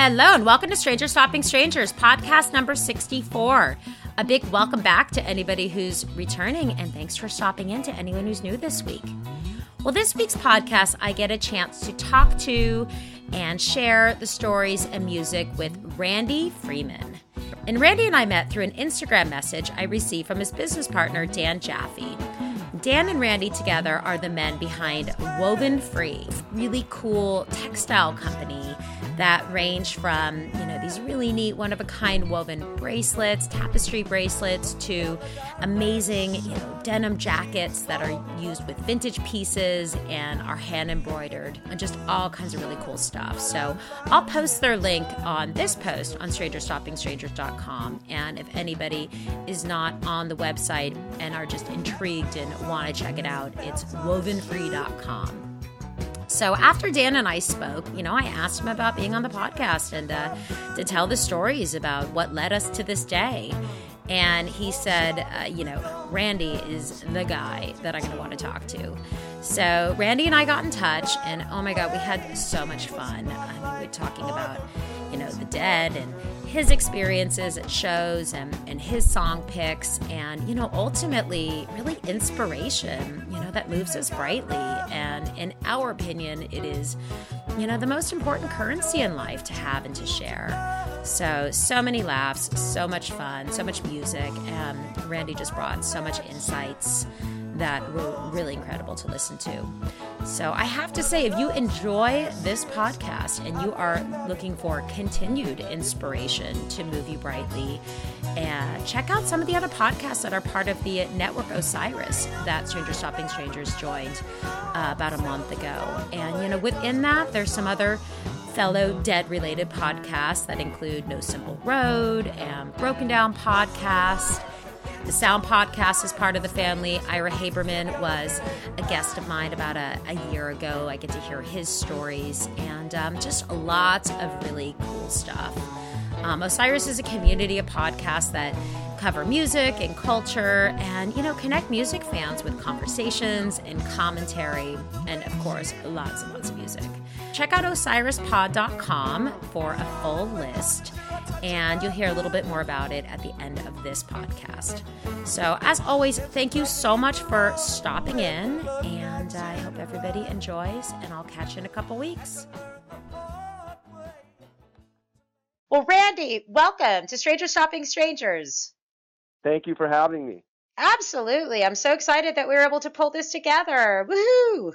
Hello, and welcome to Stranger Stopping Strangers, podcast number 64. A big welcome back to anybody who's returning, and thanks for stopping in to anyone who's new this week. Well, this week's podcast, I get a chance to talk to and share the stories and music with Randy Freeman. And Randy and I met through an Instagram message I received from his business partner, Dan Jaffe. Dan and Randy together are the men behind Woven Free, really cool textile company that range from, you know, these really neat one of a kind woven bracelets, tapestry bracelets to amazing, you know, denim jackets that are used with vintage pieces and are hand embroidered and just all kinds of really cool stuff. So, I'll post their link on this post on strangerstoppingstrangers.com and if anybody is not on the website and are just intrigued and want to check it out, it's wovenfree.com. So after Dan and I spoke, you know, I asked him about being on the podcast and uh, to tell the stories about what led us to this day. And he said, uh, you know, Randy is the guy that I'm going to want to talk to. So Randy and I got in touch, and oh my God, we had so much fun. I mean, we were talking about, you know, the dead and his experiences at shows and, and his song picks and you know ultimately really inspiration you know that moves us brightly and in our opinion it is you know the most important currency in life to have and to share so so many laughs so much fun so much music and randy just brought so much insights that were really incredible to listen to. So I have to say, if you enjoy this podcast and you are looking for continued inspiration to move you brightly, and check out some of the other podcasts that are part of the network Osiris that Stranger Stopping Strangers joined uh, about a month ago. And you know, within that, there's some other fellow dead related podcasts that include No Simple Road and Broken Down Podcast the Sound Podcast is part of the family. Ira Haberman was a guest of mine about a, a year ago. I get to hear his stories and um, just lots of really cool stuff. Um, Osiris is a community of podcasts that cover music and culture and, you know, connect music fans with conversations and commentary and, of course, lots and lots of music. Check out osirispod.com for a full list and you'll hear a little bit more about it at the end of this podcast. So, as always, thank you so much for stopping in, and I hope everybody enjoys, and I'll catch you in a couple weeks. Well, Randy, welcome to Stranger Stopping Strangers. Thank you for having me. Absolutely. I'm so excited that we were able to pull this together. Woohoo!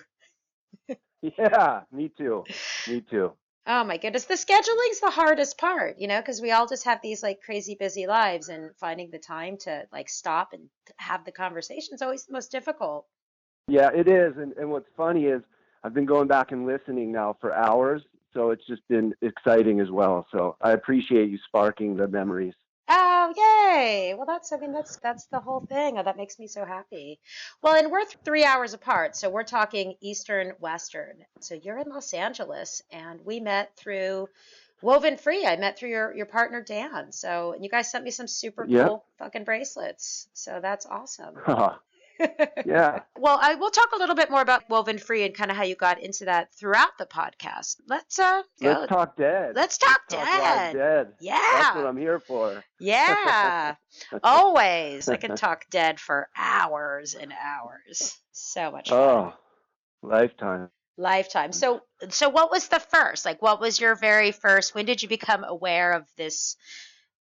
yeah, me too. Me too. Oh my goodness. The scheduling's the hardest part, you know, because we all just have these like crazy busy lives and finding the time to like stop and have the conversation is always the most difficult. Yeah, it is. And, and what's funny is I've been going back and listening now for hours. So it's just been exciting as well. So I appreciate you sparking the memories. Oh, yay! Well, that's I mean that's that's the whole thing. Oh, that makes me so happy. Well, and we're three hours apart, so we're talking Eastern Western. So you're in Los Angeles, and we met through Woven Free. I met through your your partner Dan. So and you guys sent me some super Yep. cool fucking bracelets. So that's awesome. yeah. Well, I will talk a little bit more about Woven Free and kind of how you got into that throughout the podcast. Let's uh go. Let's talk dead. Let's talk Talk live dead. dead. That's what I'm here for. Yeah. Always. I can talk dead for hours and hours. So much fun. Oh, lifetime. Lifetime. So so what was the first? Like what was your very first when did you become aware of this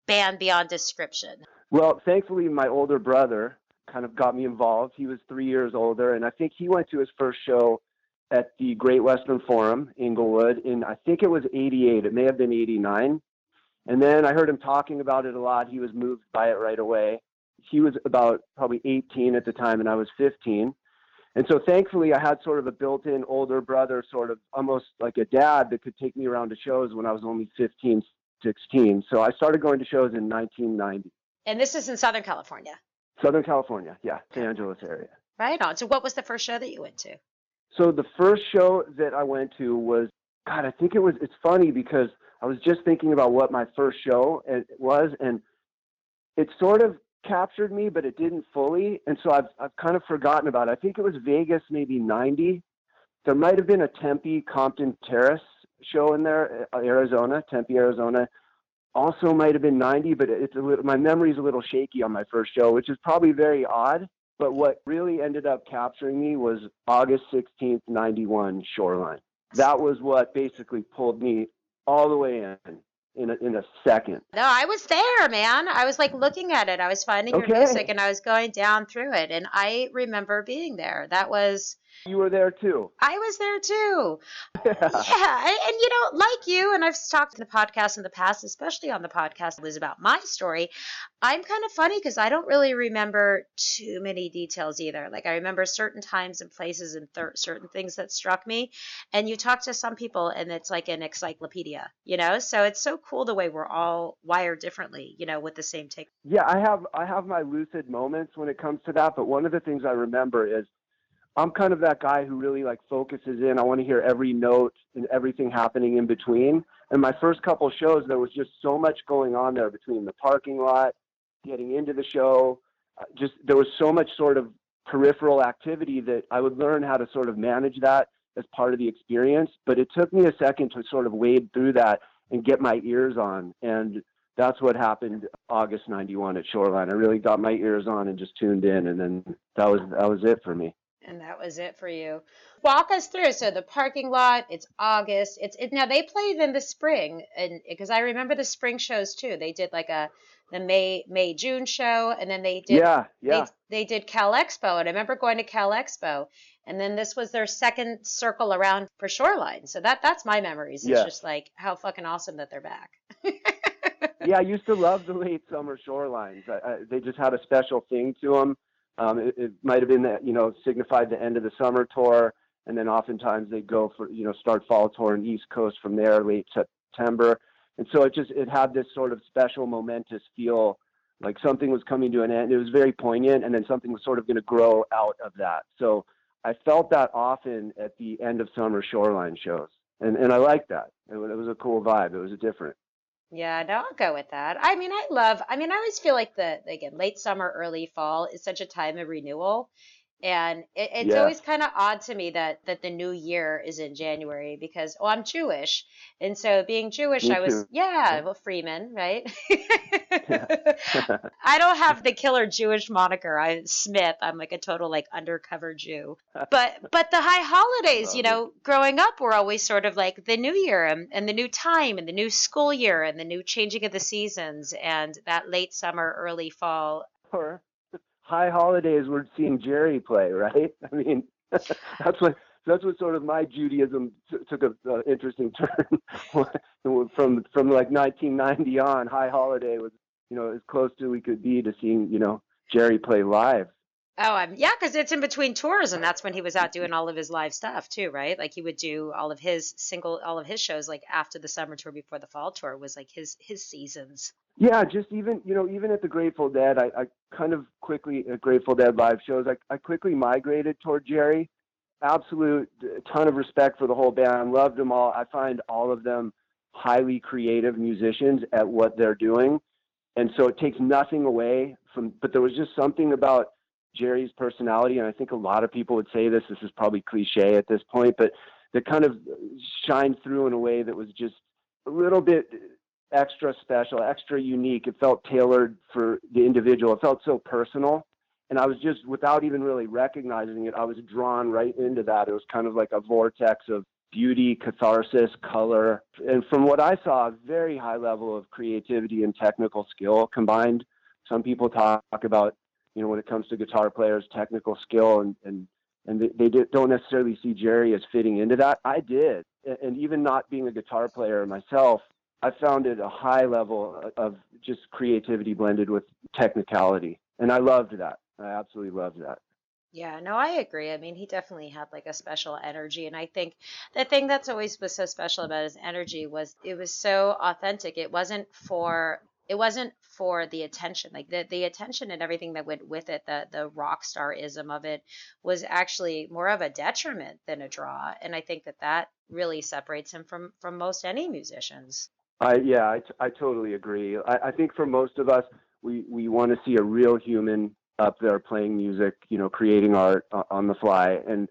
band beyond description? Well, thankfully, my older brother kind of got me involved. He was three years older, and I think he went to his first show at the Great Western Forum, Inglewood, in I think it was 88. It may have been 89. And then I heard him talking about it a lot. He was moved by it right away. He was about probably 18 at the time, and I was 15. And so thankfully, I had sort of a built in older brother, sort of almost like a dad that could take me around to shows when I was only 15, 16. So I started going to shows in 1990. And this is in Southern California. Southern California, yeah, San Angeles area. Right on. So what was the first show that you went to? So the first show that I went to was, God, I think it was. It's funny because I was just thinking about what my first show it was, and it sort of captured me, but it didn't fully. And so I've I've kind of forgotten about it. I think it was Vegas, maybe '90. There might have been a Tempe Compton Terrace show in there, uh, Arizona, Tempe, Arizona. Also might have been 90, but it's a little, my memory's a little shaky on my first show, which is probably very odd. But what really ended up capturing me was August 16th, 91 Shoreline. That was what basically pulled me all the way in in a, in a second. No, I was there, man. I was like looking at it. I was finding Okay. your music and I was going down through it. And I remember being there. That was, You were there too. I was there too. Yeah. And, and, you know, like you, and I've talked in the podcast in the past, especially on the podcast, it was about my story. I'm kind of funny because I don't really remember too many details either. Like I remember certain times and places and thir- certain things that struck me. And you talk to some people and it's like an encyclopedia, you know? So it's so cool the way we're all wired differently, you know, with the same take. Yeah, I have I have my lucid moments when it comes to that, but one of the things I remember is I'm kind of that guy who really like focuses in. I want to hear every note and everything happening in between. And my first couple shows, there was just so much going on there between the parking lot, getting into the show. Uh, just there was so much sort of peripheral activity that I would learn how to sort of manage that as part of the experience. But it took me a second to sort of wade through that and get my ears on. And that's what happened August 91 at Shoreline. I really got my ears on and just tuned in and then that was that was it for me. And that was it for you. Walk us through. So the parking lot, it's August. It's it, now they played in the spring, and because I remember the spring shows too. They did like a the May May June show, and then they did yeah, yeah. they they did Cal Expo, and I remember going to Cal Expo, and then this was their second circle around for Shoreline. So that that's my memories. It's Yeah. just like how fucking awesome that they're back. yeah, I used to love the late summer shorelines. I, I, they just had a special thing to them. Um, it, it might have been that you know signified the end of the summer tour, and then oftentimes they go for you know start fall tour in East Coast from there late September, and so it just it had this sort of special momentous feel, like something was coming to an end. It was very poignant, and then something was sort of going to grow out of that. So I felt that often at the end of summer shoreline shows, and and I liked that. It, it was a cool vibe. It was different. Yeah, no, I'll go with that. I mean, I love, I mean, I always feel like the, again, late summer, early fall is such a time of renewal. And it, it's Yeah. always kind of odd to me that that the new year is in January because, oh, I'm Jewish. And so being Jewish, Me I was, too. yeah, well, Freeman, right? I don't have the killer Jewish moniker. I'm Smith. I'm like a total like undercover Jew. But but the high holidays, you know, growing up were always sort of like the new year and, and the new time and the new school year and the new changing of the seasons and that late summer, early fall. or high holidays we're seeing Jerry play, right? I mean, that's what that's what sort of my Judaism t- took a uh, interesting turn from from like 1990 on. High holiday was you know as close to we could be to seeing you know Jerry play live. Oh, um, yeah, because it's in between tours, and that's when he was out doing all of his live stuff too, right? Like he would do all of his single, all of his shows like after the summer tour, before the fall tour was like his his seasons. Yeah, just even you know even at the Grateful Dead, I, I kind of quickly at Grateful Dead live shows, I, I quickly migrated toward Jerry. Absolute uh, ton of respect for the whole band. Loved them all. I find all of them highly creative musicians at what they're doing, and so it takes nothing away from. But there was just something about Jerry's personality, and I think a lot of people would say this. This is probably cliche at this point, but that kind of shined through in a way that was just a little bit extra special, extra unique. It felt tailored for the individual. It felt so personal. And I was just, without even really recognizing it, I was drawn right into that. It was kind of like a vortex of beauty, catharsis, color. And from what I saw, a very high level of creativity and technical skill combined. Some people talk about, you know, when it comes to guitar players, technical skill, and, and, and they, they don't necessarily see Jerry as fitting into that. I did. And even not being a guitar player myself, I found it a high level of just creativity blended with technicality. And I loved that. I absolutely loved that. Yeah, no, I agree. I mean, he definitely had like a special energy. And I think the thing that's always was so special about his energy was it was so authentic. It wasn't for it wasn't for the attention. Like the the attention and everything that went with it, the the rock starism of it was actually more of a detriment than a draw. And I think that that really separates him from from most any musicians. I yeah, I, t- I totally agree. I, I think for most of us, we we want to see a real human up there playing music, you know, creating art on the fly. And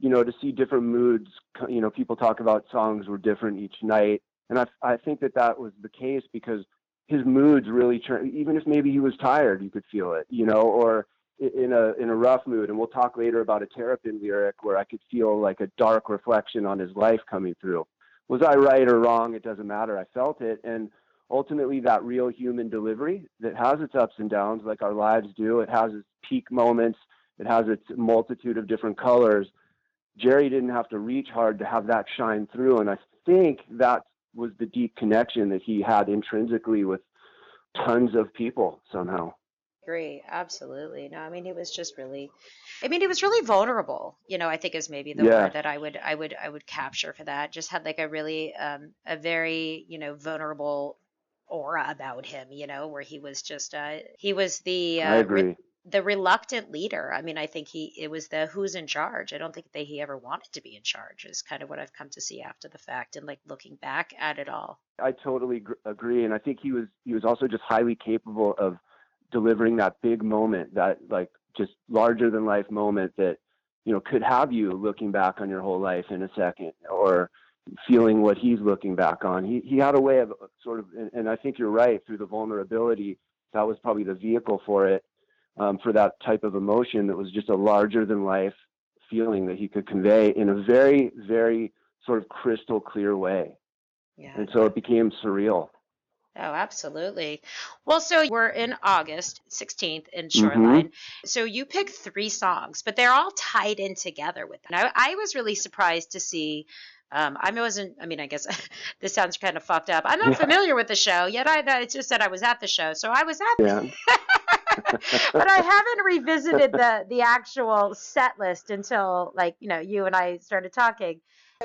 you know, to see different moods. You know, people talk about songs were different each night, and I I think that that was the case because his moods really turn. Even if maybe he was tired, you could feel it. You know, or in a in a rough mood. And we'll talk later about a Terrapin lyric where I could feel like a dark reflection on his life coming through. Was I right or wrong? It doesn't matter. I felt it, and ultimately that real human delivery that has its ups and downs like our lives do. It has its peak moments. It has its multitude of different colors. Jerry didn't have to reach hard to have that shine through. And I think that was the deep connection that he had intrinsically with tons of people somehow. Agree, absolutely. No, I mean it was just really I mean he was really vulnerable, you know, I think is maybe the yeah. word that I would I would I would capture for that. Just had like a really um a very, you know, vulnerable aura about him, you know, where he was just uh he was the uh, I agree. Re- the reluctant leader. I mean, I think he it was the who's in charge. I don't think that he ever wanted to be in charge. Is kind of what I've come to see after the fact and like looking back at it all. I totally gr- agree, and I think he was he was also just highly capable of delivering that big moment, that like just larger than life moment that you know could have you looking back on your whole life in a second, or feeling what he's looking back on. He he had a way of uh, sort of, and, and I think you're right through the vulnerability. That was probably the vehicle for it um, for that type of emotion that was just a larger than life feeling that he could convey in a very, very sort of crystal clear way. Yeah. And so it became surreal. Oh, absolutely. Well, so we're in August 16th in. Shoreline. Mm-hmm. So you picked three songs, but they're all tied in together with that. I, I was really surprised to see. Um, I wasn't. I mean, I guess this sounds kind of fucked up. I'm not yeah. familiar with the show yet. I, just said I was at the show, so I was at. Yeah. but I haven't revisited the the actual set list until like you know you and I started talking.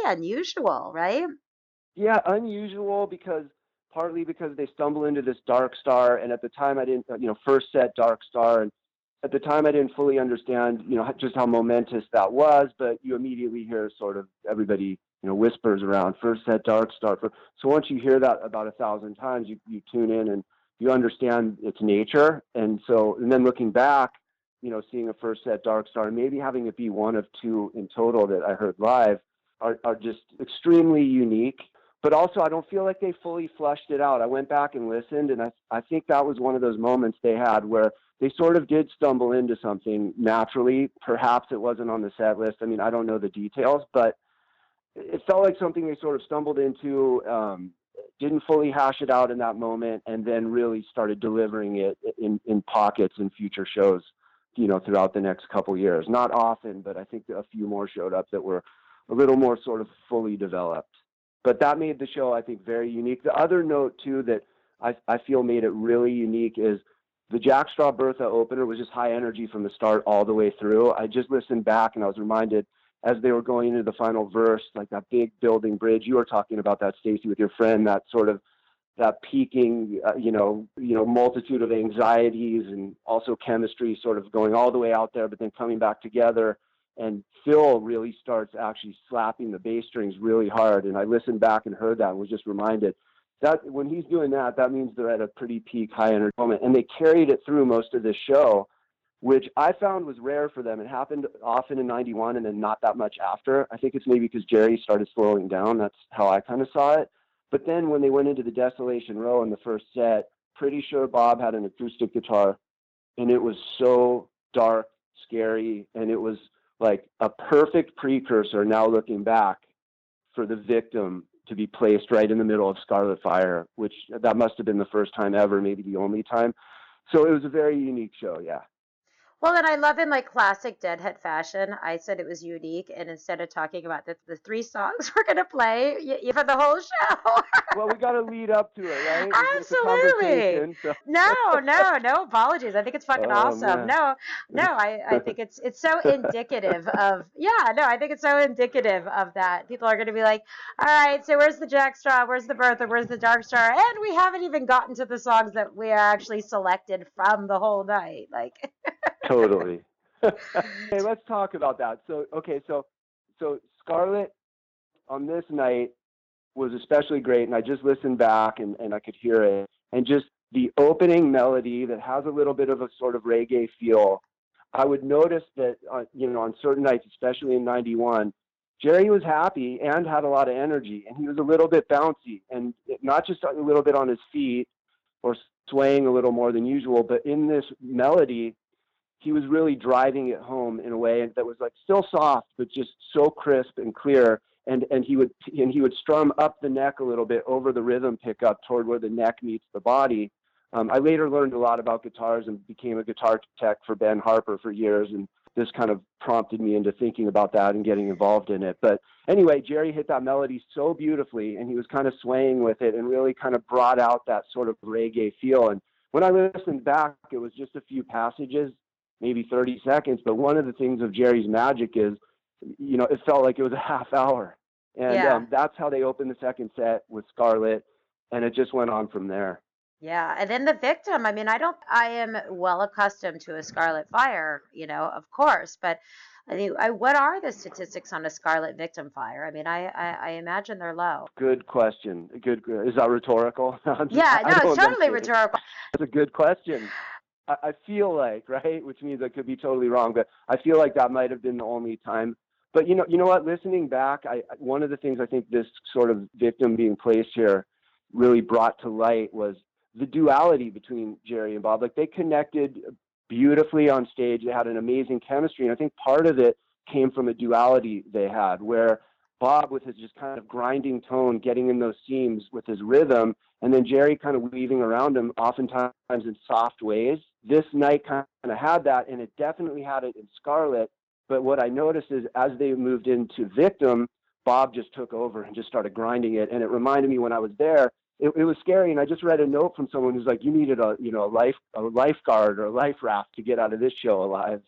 Unusual, right? Yeah, unusual because partly because they stumble into this dark star, and at the time I didn't, you know, first set dark star, and at the time I didn't fully understand, you know, just how momentous that was. But you immediately hear sort of everybody, you know, whispers around first set dark star. So once you hear that about a thousand times, you you tune in and you understand its nature. And so, and then looking back, you know, seeing a first set Dark Star, and maybe having it be one of two in total that I heard live, are, are just extremely unique. But also, I don't feel like they fully flushed it out. I went back and listened, and I, I think that was one of those moments they had where they sort of did stumble into something naturally. Perhaps it wasn't on the set list. I mean, I don't know the details, but it felt like something they sort of stumbled into. Um, didn't fully hash it out in that moment and then really started delivering it in, in pockets in future shows you know throughout the next couple years. Not often but i think a few more showed up that were a little more sort of fully developed. But that made the show i think very unique. The other note too that i, I feel made it really unique is the Jack Straw Bertha opener was just high energy from the start all the way through. I just listened back and I was reminded as they were going into the final verse, like that big building bridge. You were talking about that, Stacy, with your friend. That sort of that peaking, uh, you know, you know, multitude of anxieties and also chemistry, sort of going all the way out there, but then coming back together. And Phil really starts actually slapping the bass strings really hard. And I listened back and heard that and was just reminded that when he's doing that, that means they're at a pretty peak high energy moment. And they carried it through most of the show which I found was rare for them. It happened often in 91 and then not that much after. I think it's maybe because Jerry started slowing down. That's how I kind of saw it. But then when they went into the Desolation Row in the first set, pretty sure Bob had an acoustic guitar and it was so dark, scary, and it was like a perfect precursor now looking back for the victim to be placed right in the middle of Scarlet Fire, which that must have been the first time ever, maybe the only time. So it was a very unique show, yeah. Well, and I love in like classic Deadhead fashion. I said it was unique, and instead of talking about the, the three songs we're gonna play y- for the whole show. well, we got to lead up to it, right? Absolutely. So. No, no, no apologies. I think it's fucking oh, awesome. Man. No, no, I, I think it's it's so indicative of yeah. No, I think it's so indicative of that. People are gonna be like, all right, so where's the Jack Straw? Where's the Bertha? Where's the Dark Star? And we haven't even gotten to the songs that we are actually selected from the whole night, like totally. hey, let's talk about that. So, okay, so so Scarlet on this night was especially great, and I just listened back and, and I could hear it, and just the opening melody that has a little bit of a sort of reggae feel. I would notice that, uh, you know, on certain nights, especially in 91, Jerry was happy and had a lot of energy, and he was a little bit bouncy, and not just a little bit on his feet or swaying a little more than usual, but in this melody, he was really driving it home in a way that was like still soft, but just so crisp and clear. And and he would and he would strum up the neck a little bit over the rhythm pickup toward where the neck meets the body. Um, I later learned a lot about guitars and became a guitar tech for Ben Harper for years, and this kind of prompted me into thinking about that and getting involved in it. But anyway, Jerry hit that melody so beautifully, and he was kind of swaying with it and really kind of brought out that sort of reggae feel. And when I listened back, it was just a few passages, maybe 30 seconds. But one of the things of Jerry's magic is, you know, it felt like it was a half hour. And Yeah. um, that's how they opened the second set with Scarlet, and it just went on from there. Yeah, and then the victim. I mean, I don't. I am well accustomed to a scarlet fire, you know, of course, but I mean, I, what are the statistics on a scarlet victim fire? I mean, I I, I imagine they're low. Good question. Good. Is that rhetorical? Yeah, no, it's totally rhetorical. That's a good question. I, feel like, right, which means I could be totally wrong, but I feel like that might have been the only time. But you know, you know what? Listening back, I- one of the things I think this sort of victim being placed here really brought to light was the duality between Jerry and Bob. Like they connected beautifully on stage. They had an amazing chemistry, and I think part of it came from a duality they had, where Bob with his just kind of grinding tone, getting in those seams with his rhythm, and then Jerry kind of weaving around him, oftentimes in soft ways. This night kind of had that, and it definitely had it in Scarlet. But what I noticed is as they moved into Victim, Bob just took over and just started grinding it, and it reminded me when I was there. It, it was scary, and I just read a note from someone who's like, "You needed a, you know, a life, a lifeguard or a life raft to get out of this show alive,"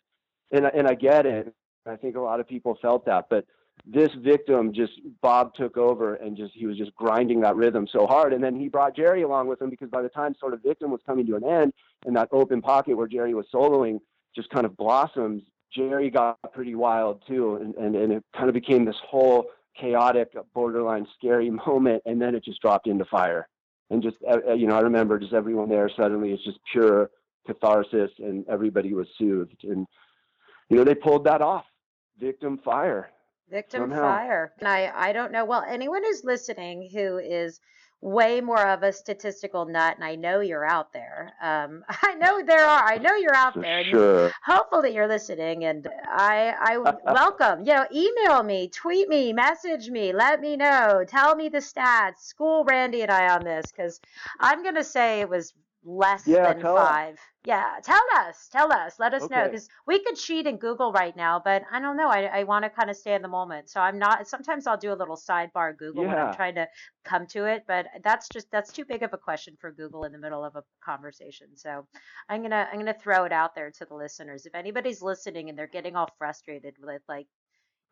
and and I get it. I think a lot of people felt that, but this victim just Bob took over and just he was just grinding that rhythm so hard, and then he brought Jerry along with him because by the time sort of victim was coming to an end, and that open pocket where Jerry was soloing just kind of blossoms. Jerry got pretty wild too, and and, and it kind of became this whole chaotic, borderline scary moment, and then it just dropped into fire. And just uh, uh, you know, I remember just everyone there suddenly it's just pure catharsis, and everybody was soothed, and you know they pulled that off. Victim fire. Victim Somehow. fire. And I, I don't know. Well, anyone who's listening who is way more of a statistical nut, and I know you're out there. Um, I know there are. I know you're out there. sure. hopeful that you're listening and i i welcome you know email me tweet me message me let me know tell me the stats school randy and i on this because i'm going to say it was less Yeah, than tell us. five yeah tell us tell us let us know because we could cheat in google right now but i don't know i, I want to kind of stay in the moment so i'm not sometimes i'll do a little sidebar google when i'm trying to come to it but that's just that's too big of a question for google in the middle of a conversation so I'm gonna I'm gonna throw it out there to the listeners. If anybody's listening and they're getting all frustrated with like,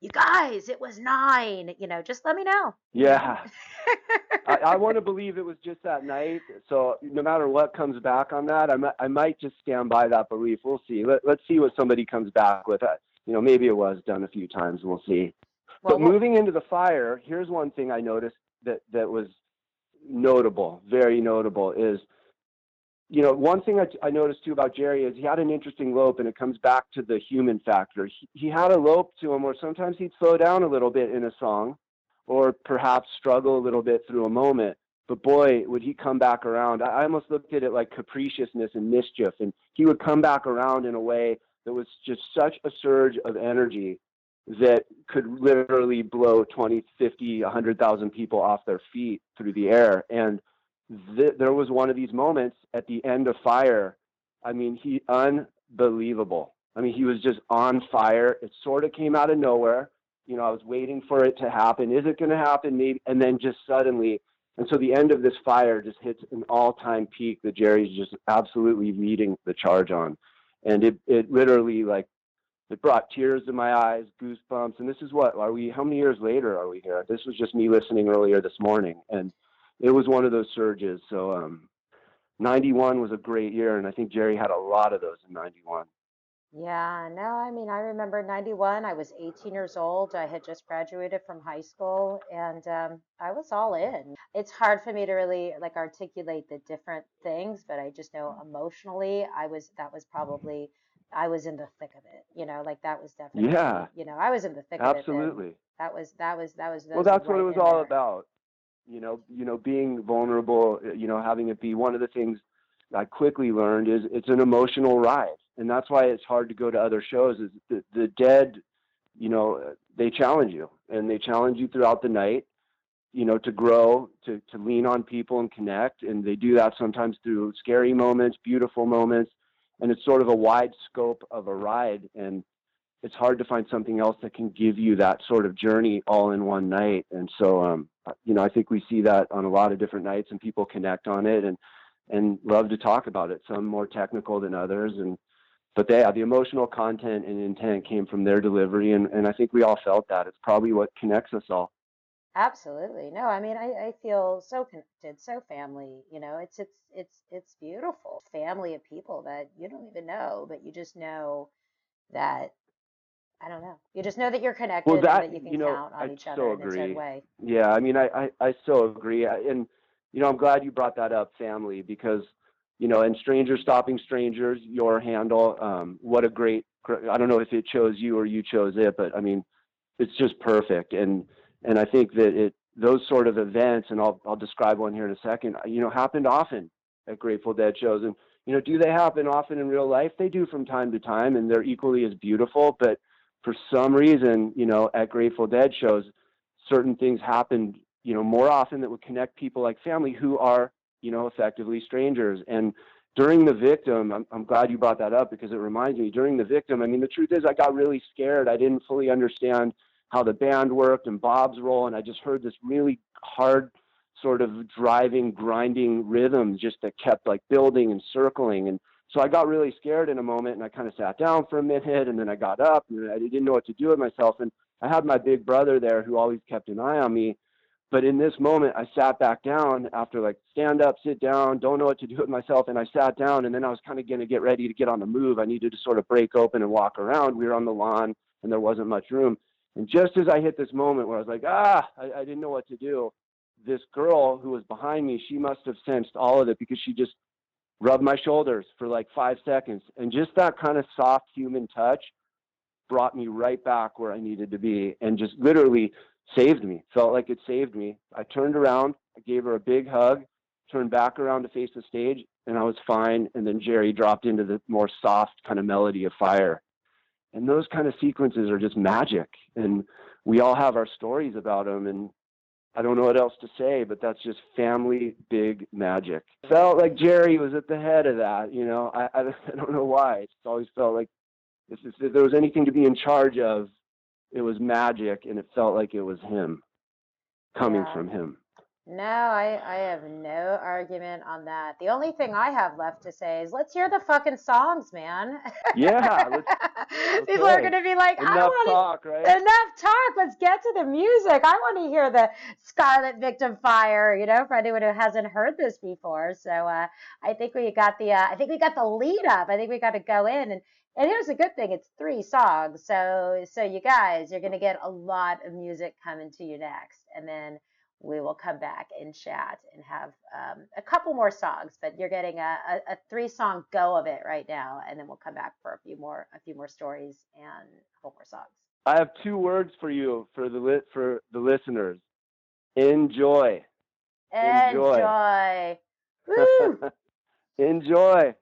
you guys, it was nine, you know, just let me know. Yeah. I, I want to believe it was just that night. So no matter what comes back on that, I might, I might just stand by that belief. We'll see. Let, let's see what somebody comes back with. Uh, You know, maybe it was done a few times. We'll see. Well, but moving into the fire, here's one thing I noticed that that was notable, very notable, is you know one thing I, I noticed too about Jerry is he had an interesting lope, and it comes back to the human factor. He, he had a lope to him where sometimes he'd slow down a little bit in a song, or perhaps struggle a little bit through a moment. But boy, would he come back around. I I almost looked at it like capriciousness and mischief, and he would come back around in a way that was just such a surge of energy that could literally blow 20, 50, 100,000 people off their feet through the air. And th- there was one of these moments at the end of Fire. I mean, he unbelievable. I mean, he was just on fire. It sort of came out of nowhere. You know, I was waiting for it to happen. Is it going to happen? Maybe. And then just suddenly, and so the end of this fire just hits an all-time peak that Jerry's just absolutely leading the charge on, and it it literally like it brought tears to my eyes, goosebumps. And this is what are we? How many years later are we here? This was just me listening earlier this morning, and it was one of those surges. So, um, 91 was a great year, and I think Jerry had a lot of those in 91. Yeah, no, I mean, I remember 91. I was 18 years old. I had just graduated from high school and um, I was all in. It's hard for me to really like articulate the different things, but I just know emotionally, I was, that was probably I was in the thick of it. You know, like that was definitely. Yeah. You know, I was in the thick Absolutely. of it. Absolutely. That was that was that was. Well, that's what it was all there. about. You know, you know, being vulnerable. You know, having it be one of the things I quickly learned is it's an emotional ride, and that's why it's hard to go to other shows. Is the the dead, you know, they challenge you and they challenge you throughout the night. You know, to grow, to to lean on people and connect, and they do that sometimes through scary moments, beautiful moments, and it's sort of a wide scope of a ride and it's hard to find something else that can give you that sort of journey all in one night and so um you know i think we see that on a lot of different nights and people connect on it and and love to talk about it some more technical than others and but they yeah, the emotional content and intent came from their delivery and and i think we all felt that it's probably what connects us all Absolutely. No, I mean, I, I feel so connected, so family, you know, it's, it's, it's, it's beautiful. Family of people that you don't even know, but you just know that, I don't know. You just know that you're connected well, that, and that you can you know, count on I each so other in agree. its own way. Yeah. I mean, I, I, I so agree. I, and, you know, I'm glad you brought that up, family, because, you know, and strangers stopping strangers, your handle, um, what a great, I don't know if it chose you or you chose it, but I mean, it's just perfect. And, and I think that it those sort of events, and I'll I'll describe one here in a second. You know, happened often at Grateful Dead shows, and you know, do they happen often in real life? They do from time to time, and they're equally as beautiful. But for some reason, you know, at Grateful Dead shows, certain things happened, you know, more often that would connect people like family who are, you know, effectively strangers. And during the victim, I'm, I'm glad you brought that up because it reminds me. During the victim, I mean, the truth is, I got really scared. I didn't fully understand how the band worked and Bob's role, and I just heard this really hard sort of driving, grinding rhythm just that kept like building and circling. And so I got really scared in a moment and I kind of sat down for a minute and then I got up and I didn't know what to do with myself. And I had my big brother there who always kept an eye on me. But in this moment, I sat back down after like stand up, sit down, don't know what to do with myself. And I sat down and then I was kind of going to get ready to get on the move. I needed to sort of break open and walk around. We were on the lawn and there wasn't much room. And just as I hit this moment where I was like, ah, I, I didn't know what to do, this girl who was behind me, she must have sensed all of it because she just rubbed my shoulders for like five seconds. And just that kind of soft human touch brought me right back where I needed to be and just literally saved me. Felt like it saved me. I turned around, I gave her a big hug, turned back around to face the stage, and I was fine. And then Jerry dropped into the more soft kind of melody of fire and those kind of sequences are just magic and we all have our stories about them and i don't know what else to say but that's just family big magic. Felt like jerry was at the head of that you know? I i, I don't know why. It's always felt like if, if there was anything to be in charge of it was magic and it felt like it was him coming Yeah. from him No, I, I have no argument on that. The only thing I have left to say is let's hear the fucking songs, man. Yeah, let's- People are going to be like, I enough want talk right Enough talk. Let's get to the music. I want to hear the Scarlet Victim Fire. You know, for anyone who hasn't heard this before. So uh, I think we got the. Uh, I think we got the lead up. I think we got to go in and. And here's the good thing: it's three songs. So, so you guys, you're gonna get a lot of music coming to you next, and then we will come back and chat and have um, a couple more songs. But you're getting a, a, a three song go of it right now, and then we'll come back for a few more a few more stories and a couple more songs. i have two words for you for the lit for the listeners enjoy Enjoy. Enjoy. Enjoy.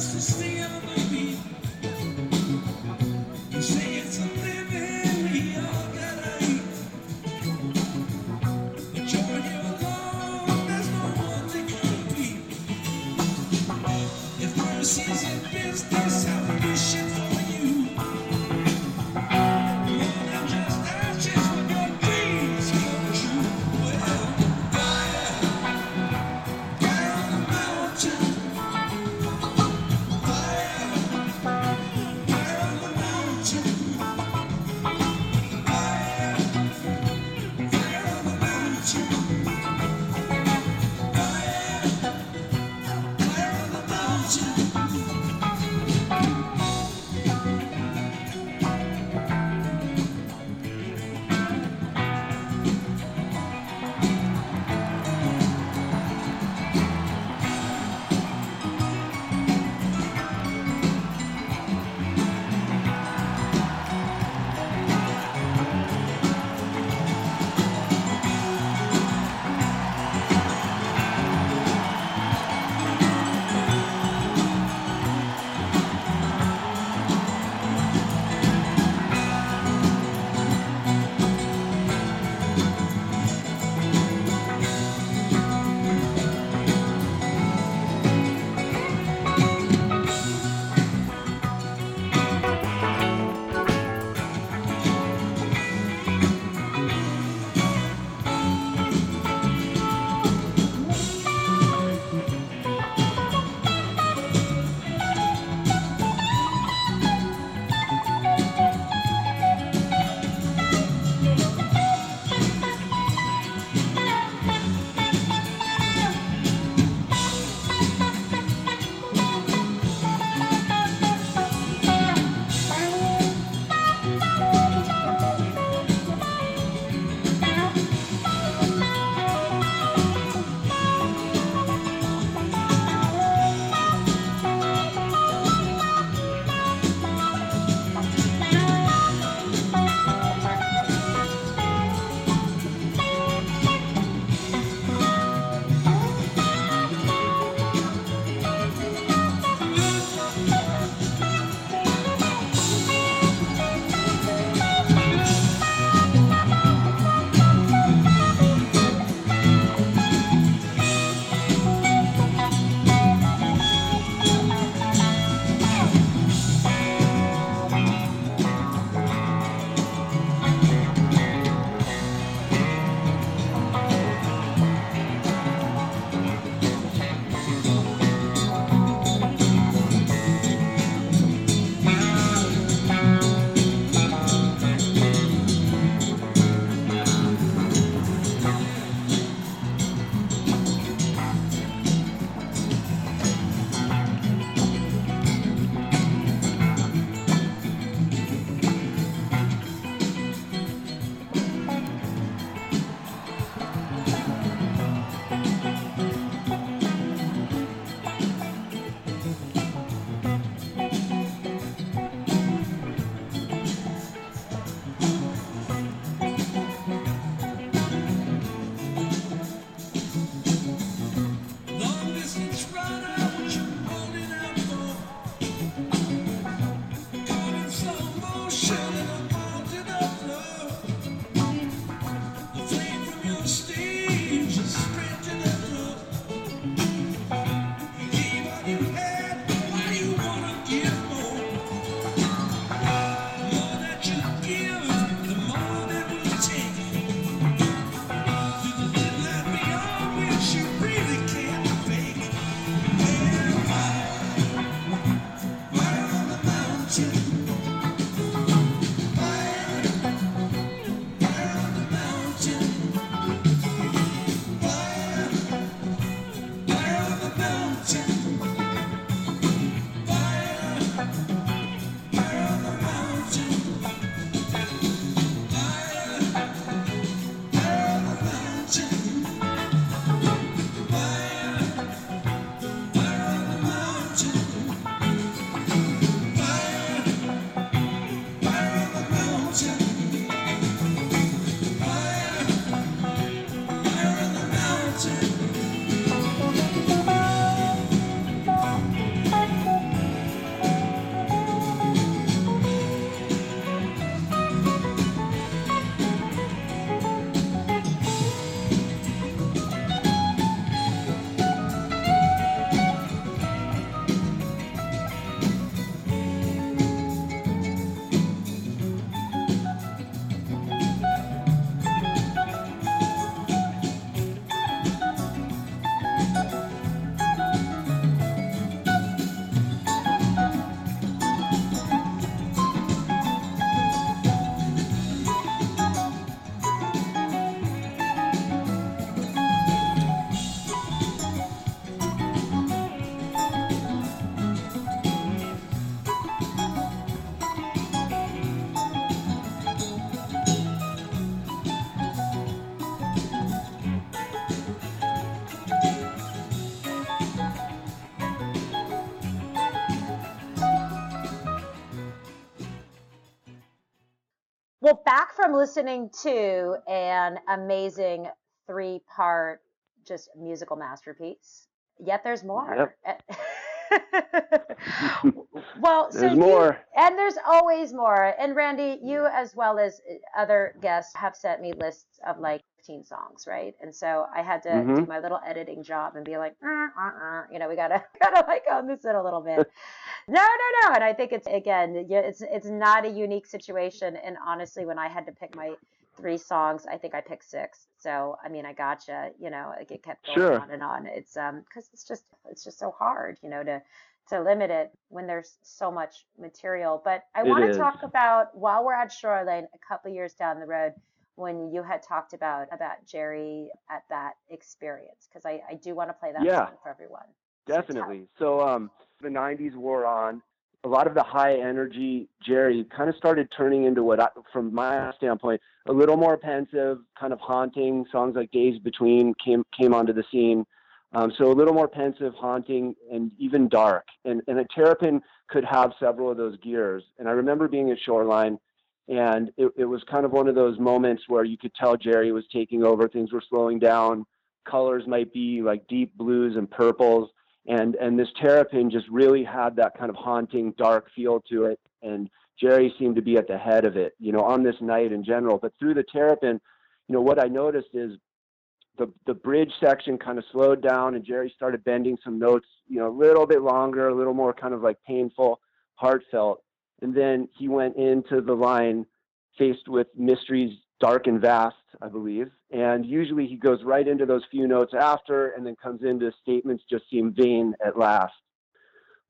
just to see everybody. From listening to an amazing three part just musical masterpiece, yet there's more. Yep. Eh, well, there's so more. You, and there's always more. And Randy, you as well as other guests have sent me lists of like 15 songs, right? And so I had to mm-hmm. do my little editing job and be like, uh, uh, uh, you know, we gotta gotta like on this in a little bit. no, no, no. And I think it's again, it's it's not a unique situation. And honestly, when I had to pick my three songs, I think I picked six. So I mean, I gotcha. You know, like it kept going sure. on and on. It's um because it's just it's just so hard, you know, to to limit it when there's so much material. But I want to talk about while we're at Shoreline, a couple years down the road, when you had talked about about Jerry at that experience, because I, I do want to play that yeah, song for everyone. Definitely. So, so um, the '90s wore on. A lot of the high energy Jerry kind of started turning into what, I, from my standpoint, a little more pensive, kind of haunting. Songs like "Days Between" came came onto the scene. Um, so a little more pensive, haunting, and even dark. And, and a terrapin could have several of those gears. And I remember being at Shoreline, and it, it was kind of one of those moments where you could tell Jerry was taking over. Things were slowing down. Colors might be like deep blues and purples. And, and this terrapin just really had that kind of haunting, dark feel to it. And Jerry seemed to be at the head of it, you know, on this night in general. But through the terrapin, you know, what I noticed is the the bridge section kind of slowed down and Jerry started bending some notes, you know, a little bit longer, a little more kind of like painful, heartfelt. And then he went into the line faced with mysteries dark and vast, I believe. And usually he goes right into those few notes after and then comes into statements just seem vain at last.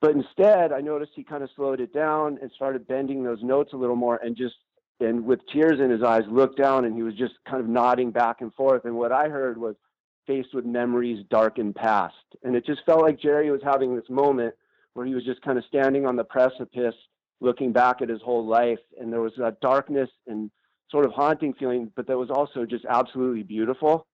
But instead, I noticed he kind of slowed it down and started bending those notes a little more and just and with tears in his eyes looked down and he was just kind of nodding back and forth and what i heard was faced with memories darkened past and it just felt like jerry was having this moment where he was just kind of standing on the precipice looking back at his whole life and there was a darkness and sort of haunting feeling but that was also just absolutely beautiful.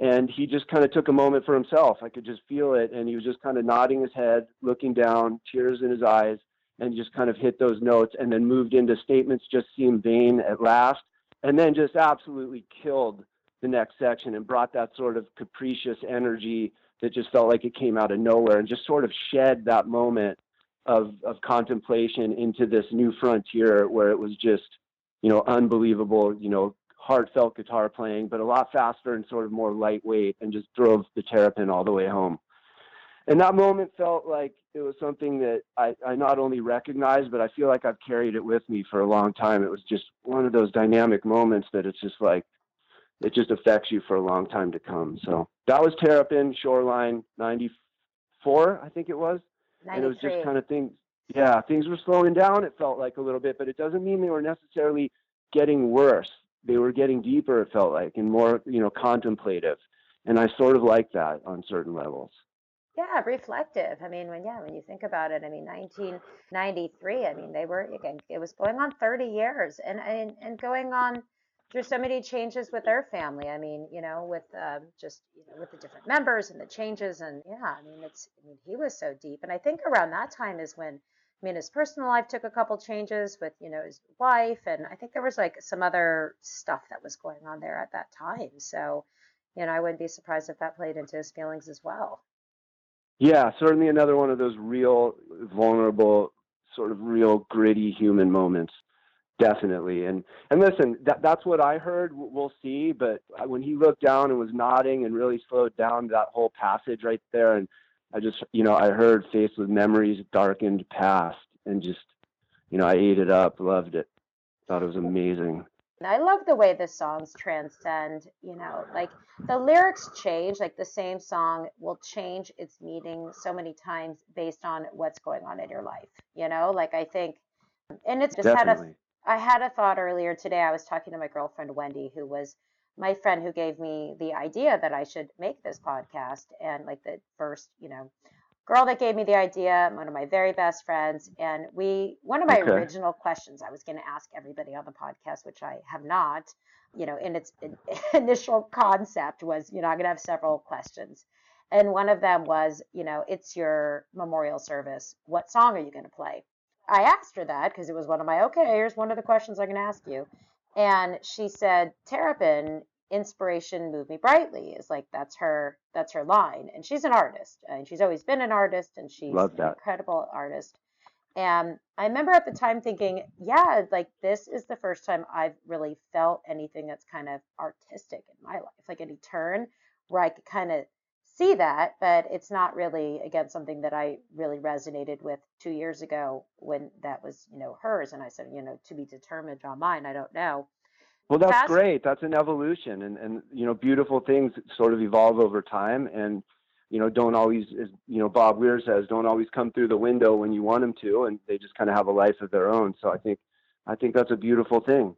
And he just kind of took a moment for himself. I could just feel it and he was just kind of nodding his head looking down tears in his eyes and just kind of hit those notes and then moved into statements just seem vain at last and then just absolutely killed the next section and brought that sort of capricious energy that just felt like it came out of nowhere and just sort of shed that moment of of contemplation into this new frontier where it was just you know unbelievable you know heartfelt guitar playing but a lot faster and sort of more lightweight and just drove the terrapin all the way home and that moment felt like it was something that I, I not only recognized, but I feel like I've carried it with me for a long time. It was just one of those dynamic moments that it's just like, it just affects you for a long time to come. So that was Terrapin Shoreline 94, I think it was. And it was just kind of things, yeah, things were slowing down, it felt like a little bit, but it doesn't mean they were necessarily getting worse. They were getting deeper, it felt like, and more, you know, contemplative. And I sort of like that on certain levels. Yeah, reflective. I mean, when yeah, when you think about it, I mean, 1993. I mean, they were again. It was going on 30 years, and and and going on through so many changes with their family. I mean, you know, with um, just you know with the different members and the changes, and yeah, I mean, it's. I mean, he was so deep, and I think around that time is when. I mean, his personal life took a couple changes with, you know, his wife, and I think there was like some other stuff that was going on there at that time. So, you know, I wouldn't be surprised if that played into his feelings as well. Yeah, certainly another one of those real vulnerable, sort of real gritty human moments. Definitely. And and listen, that that's what I heard. We'll see. But uh, when he looked down and was nodding and really slowed down that whole passage right there, and I just you know I heard faced with memories darkened past, and just you know I ate it up, loved it, thought it was amazing. I love the way the songs transcend, you know, like the lyrics change, like the same song will change its meaning so many times based on what's going on in your life, you know, like I think, and it's just Definitely. had a, I had a thought earlier today. I was talking to my girlfriend, Wendy, who was my friend who gave me the idea that I should make this podcast and like the first, you know, girl that gave me the idea, one of my very best friends. And we, one of my okay. original questions I was going to ask everybody on the podcast, which I have not, you know, in its initial concept was, you know, I'm going to have several questions. And one of them was, you know, it's your memorial service. What song are you going to play? I asked her that because it was one of my, okay, here's one of the questions I'm going to ask you. And she said, Terrapin, inspiration move me brightly is like that's her that's her line. And she's an artist and she's always been an artist and she's an incredible artist. And i remember at the time thinking yeah like this is the first time i've really felt anything that's kind of artistic in my life. Like any turn where i could kind of see that but it's not really again something that i really resonated with two years ago when that was you know hers and i said you know to be determined on mine i don't know Well, that's Fast- great. That's an evolution, and and you know, beautiful things sort of evolve over time, and you know, don't always, as you know, Bob Weir says, don't always come through the window when you want them to, and they just kind of have a life of their own. So I think, I think that's a beautiful thing.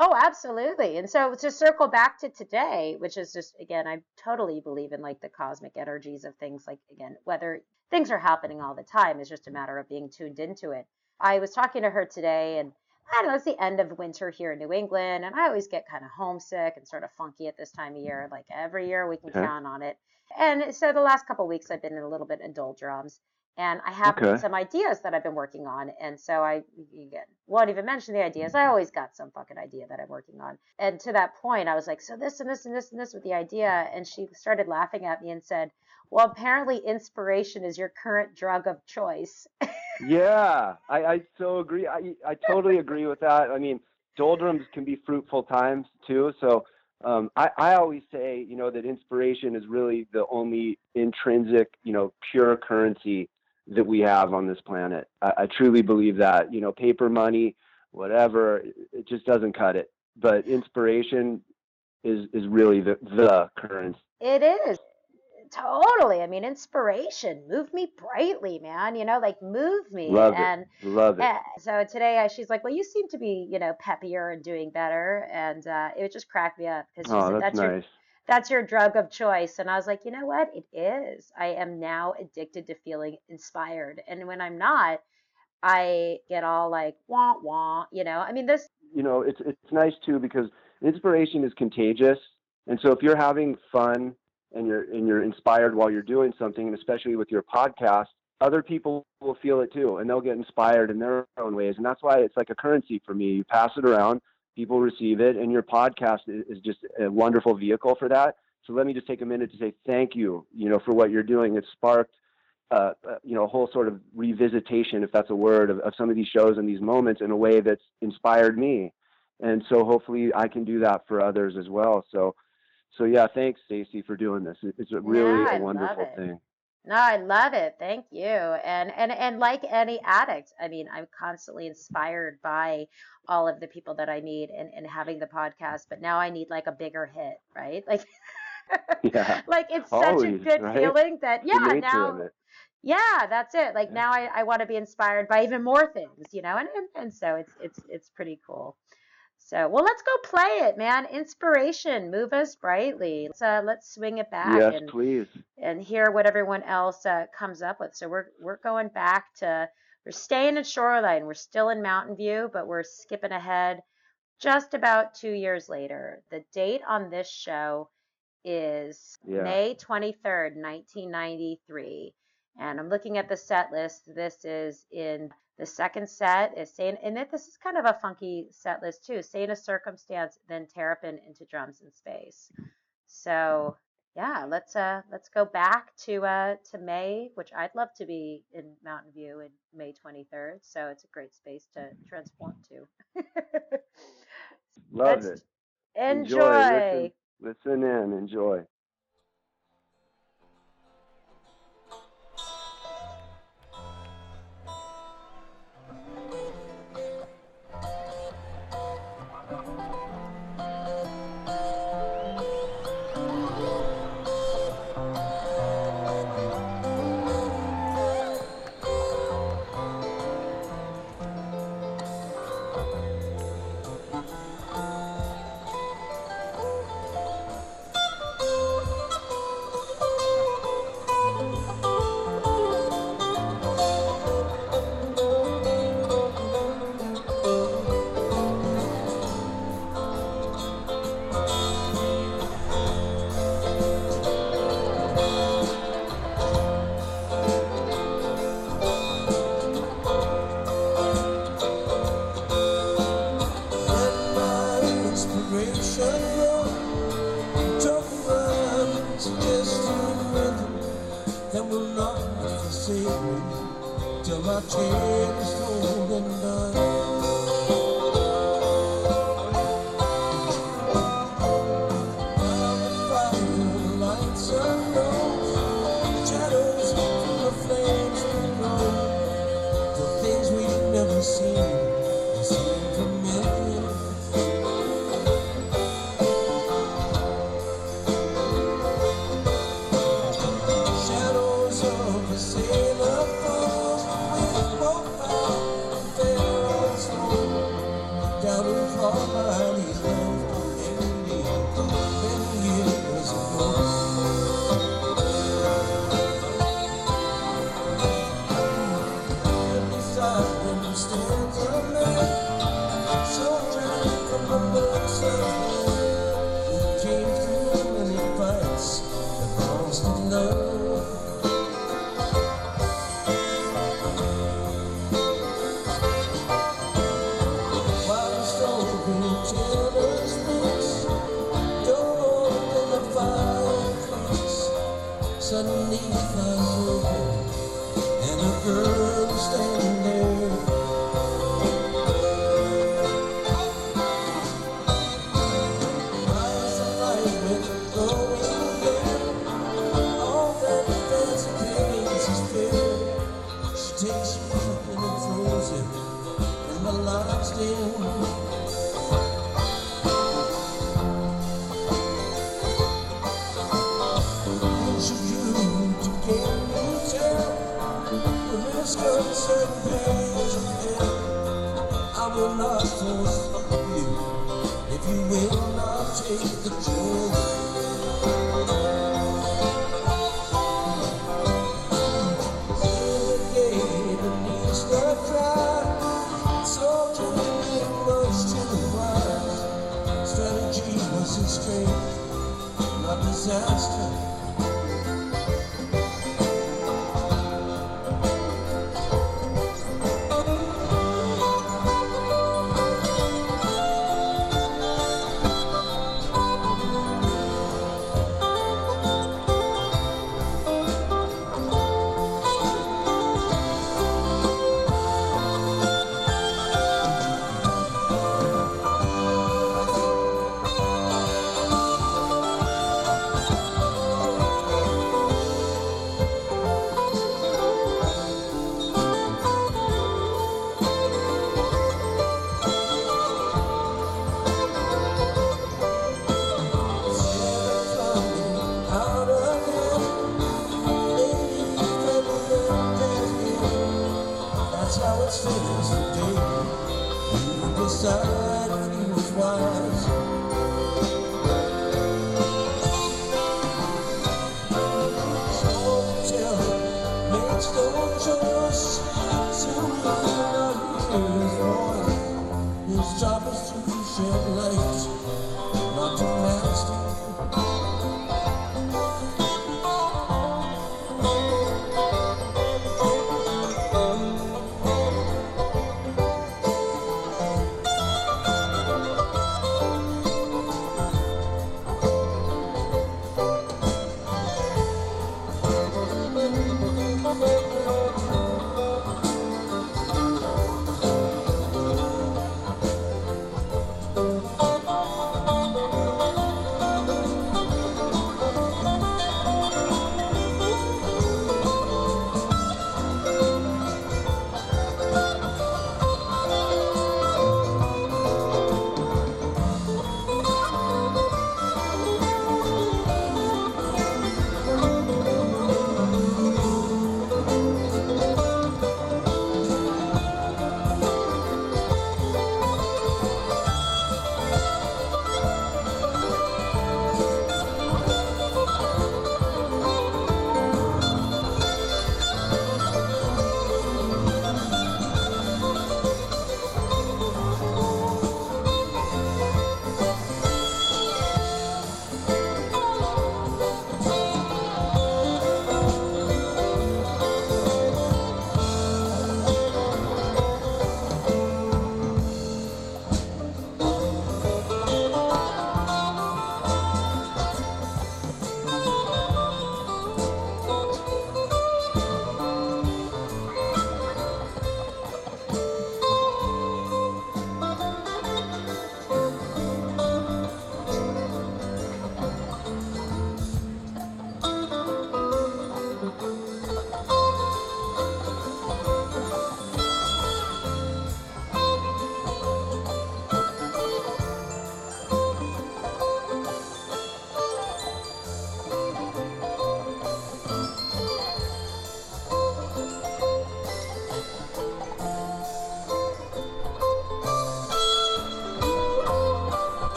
Oh, absolutely. And so to circle back to today, which is just, again, I totally believe in like the cosmic energies of things, like, again, whether things are happening all the time, it's just a matter of being tuned into it. I was talking to her today, and I don't know, it's the end of winter here in New England, and I always get kind of homesick and sort of funky at this time of year. Like every year, we can Okay. count on it. And so the last couple of weeks, I've been in a little bit in doldrums. And I have Okay. some ideas that I've been working on. And so I, again, won't even mention the ideas. I always got some fucking idea that I'm working on. And to that point, I was like, so this and this and this and this with the idea. And she started laughing at me and said, well, apparently inspiration is your current drug of choice. Yeah, I, I so agree. I I totally agree with that. I mean, doldrums can be fruitful times too. So um, I I always say you know that inspiration is really the only intrinsic you know pure currency that we have on this planet. I, I truly believe that. You know, paper money, whatever, it- it just doesn't cut it. But inspiration is is really the the currency. It is. Totally. I mean, inspiration. Move me brightly, man. You know, like move me. Love it. Love it. Eh, so today uh, she's like, "Well, you seem to be, you know, peppier and doing better," and uh, it just cracked me up because Oh, that's, your nice. That's your drug of choice. And I was like, you know what? It is. I am now addicted to feeling inspired, and when I'm not, I get all like wah wah. You know, I mean, this. you know, it's it's nice too because inspiration is contagious, and so if you're having fun and you're and you're inspired while you're doing something, and especially with your podcast, other people will feel it too, and they'll get inspired in their own ways, and that's why it's like a currency for me. You pass it around, people receive it, and your podcast is, just a wonderful vehicle for that. So let me just take a minute to say thank you, you know, for what you're doing. It sparked uh, uh, you know, a whole sort of revisitation, if that's a word, of, of some of these shows and these moments in a way that's inspired me. And so hopefully I can do that for others as well. So, so yeah, thanks, Stacy, for doing this. It's a really Yeah, a wonderful thing. No, I love it. Thank you. And and and like any addict, I mean, I'm constantly inspired by all of the people that I meet and, and having the podcast, but now I need like a bigger hit, right? Like Yeah, like it's such a good right? feeling that yeah, now yeah, that's it. Like Yeah. now I, I want to be inspired by even more things, you know, and, and and so it's it's it's pretty cool. So well let's go play it, man. Inspiration, move us brightly. Let's uh let's swing it back Yes, and please. and hear what everyone else uh, comes up with. So we're we're going back to we're staying in Shoreline. We're still in Mountain View, but we're skipping ahead just about two years later. The date on this show is Yeah. May 23rd, 1993. And I'm looking at the set list. This is in the second set is saying, and it, this is kind of a funky set list too. Saint of Circumstance, then terrapin into drums in space. So yeah, let's uh let's go back to uh to May, which I'd love to be in Mountain View in May 23rd. So it's a great space to transform to. Love Let's it. Enjoy. Listen in. Enjoy.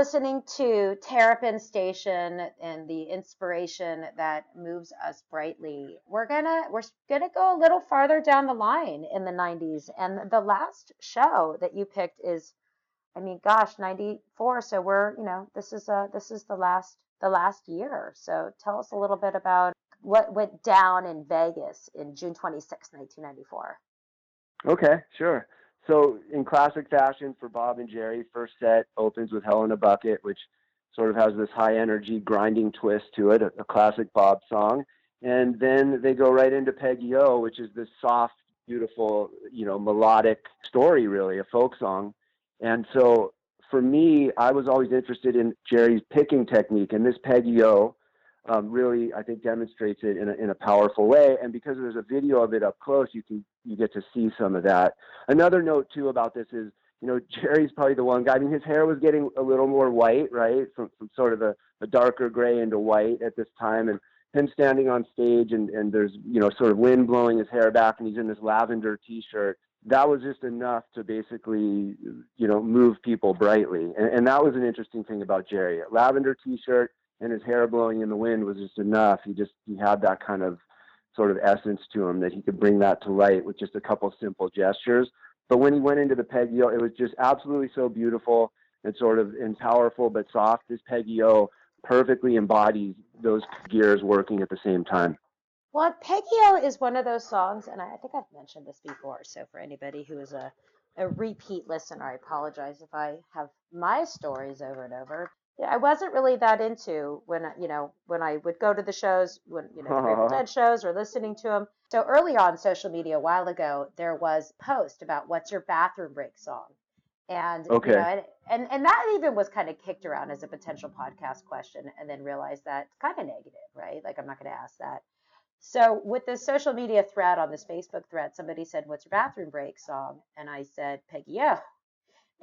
Listening to Terrapin Station and the inspiration that moves us brightly, we're gonna we're gonna go a little farther down the line in the '90s, and the last show that you picked is, I mean, gosh, '94. So we're you know this is a this is the last the last year. So tell us a little bit about what went down in Vegas in June 26, 1994. Okay, sure. So in classic fashion for Bob and Jerry, first set opens with Hell in a Bucket, which sort of has this high energy grinding twist to it, a, a classic Bob song. And then they go right into Peggy O, which is this soft, beautiful, you know, melodic story, really, a folk song. And so for me, I was always interested in Jerry's picking technique, and this Peggy O um, really, I think, demonstrates it in a, in a powerful way. And because there's a video of it up close, you can you get to see some of that. Another note too about this is, you know, Jerry's probably the one guy. I mean, his hair was getting a little more white, right, from, from sort of a, a darker gray into white at this time, and him standing on stage and and there's you know sort of wind blowing his hair back, and he's in this lavender T-shirt. That was just enough to basically, you know, move people brightly, and, and that was an interesting thing about Jerry. Lavender T-shirt and his hair blowing in the wind was just enough. He just he had that kind of sort of essence to him that he could bring that to light with just a couple simple gestures. But when he went into the Peggy O, it was just absolutely so beautiful and sort of and powerful but soft. This Peggy O perfectly embodies those gears working at the same time. Well, Peggy O is one of those songs, and I think I've mentioned this before. So for anybody who is a a repeat listener, I apologize if I have my stories over and over. I wasn't really that into when you know when I would go to the shows when you know the Grateful Dead shows or listening to them. So early on social media a while ago, there was a post about what's your bathroom break song, and okay. you know, and, and and that even was kind of kicked around as a potential podcast question, and then realized that it's kind of negative, right? Like I'm not going to ask that. So with this social media thread on this Facebook thread, somebody said, "What's your bathroom break song?" And I said, "Peggy O."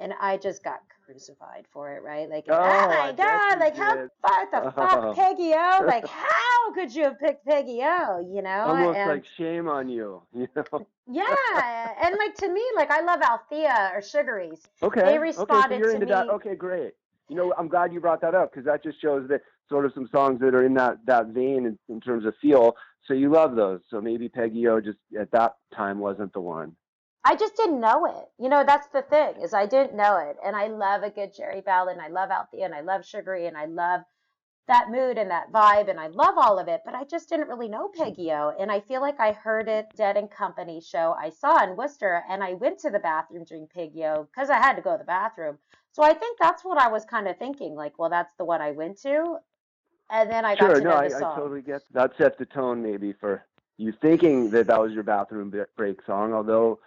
and I just got crucified for it, right? Like, oh, oh my God, like how what the fuck, Peggy O? Like, how could you have picked Peggy O? You know, almost and, like shame on you, you know? yeah, and like to me, like I love Althea or Sugarees. Okay, they responded okay, so you're into me. That. Okay, great. You know, I'm glad you brought that up because that just shows that sort of some songs that are in that that vein in, in terms of feel. So you love those. So maybe Peggy O just at that time wasn't the one. I just didn't know it. You know, that's the thing is I didn't know it. And I love a good Jerry ballad and I love Althea and I love Sugaree and I love that mood and that vibe and I love all of it, but I just didn't really know Peggy O. And I feel like I heard it Dead and Company show I saw in Worcester and I went to the bathroom during Peggy O because I had to go to the bathroom. So I think that's what I was kind of thinking, like, well, that's the one I went to. And then I got sure, to know the I, song. I totally get that. that sets the tone maybe for you thinking that that was your bathroom break song, although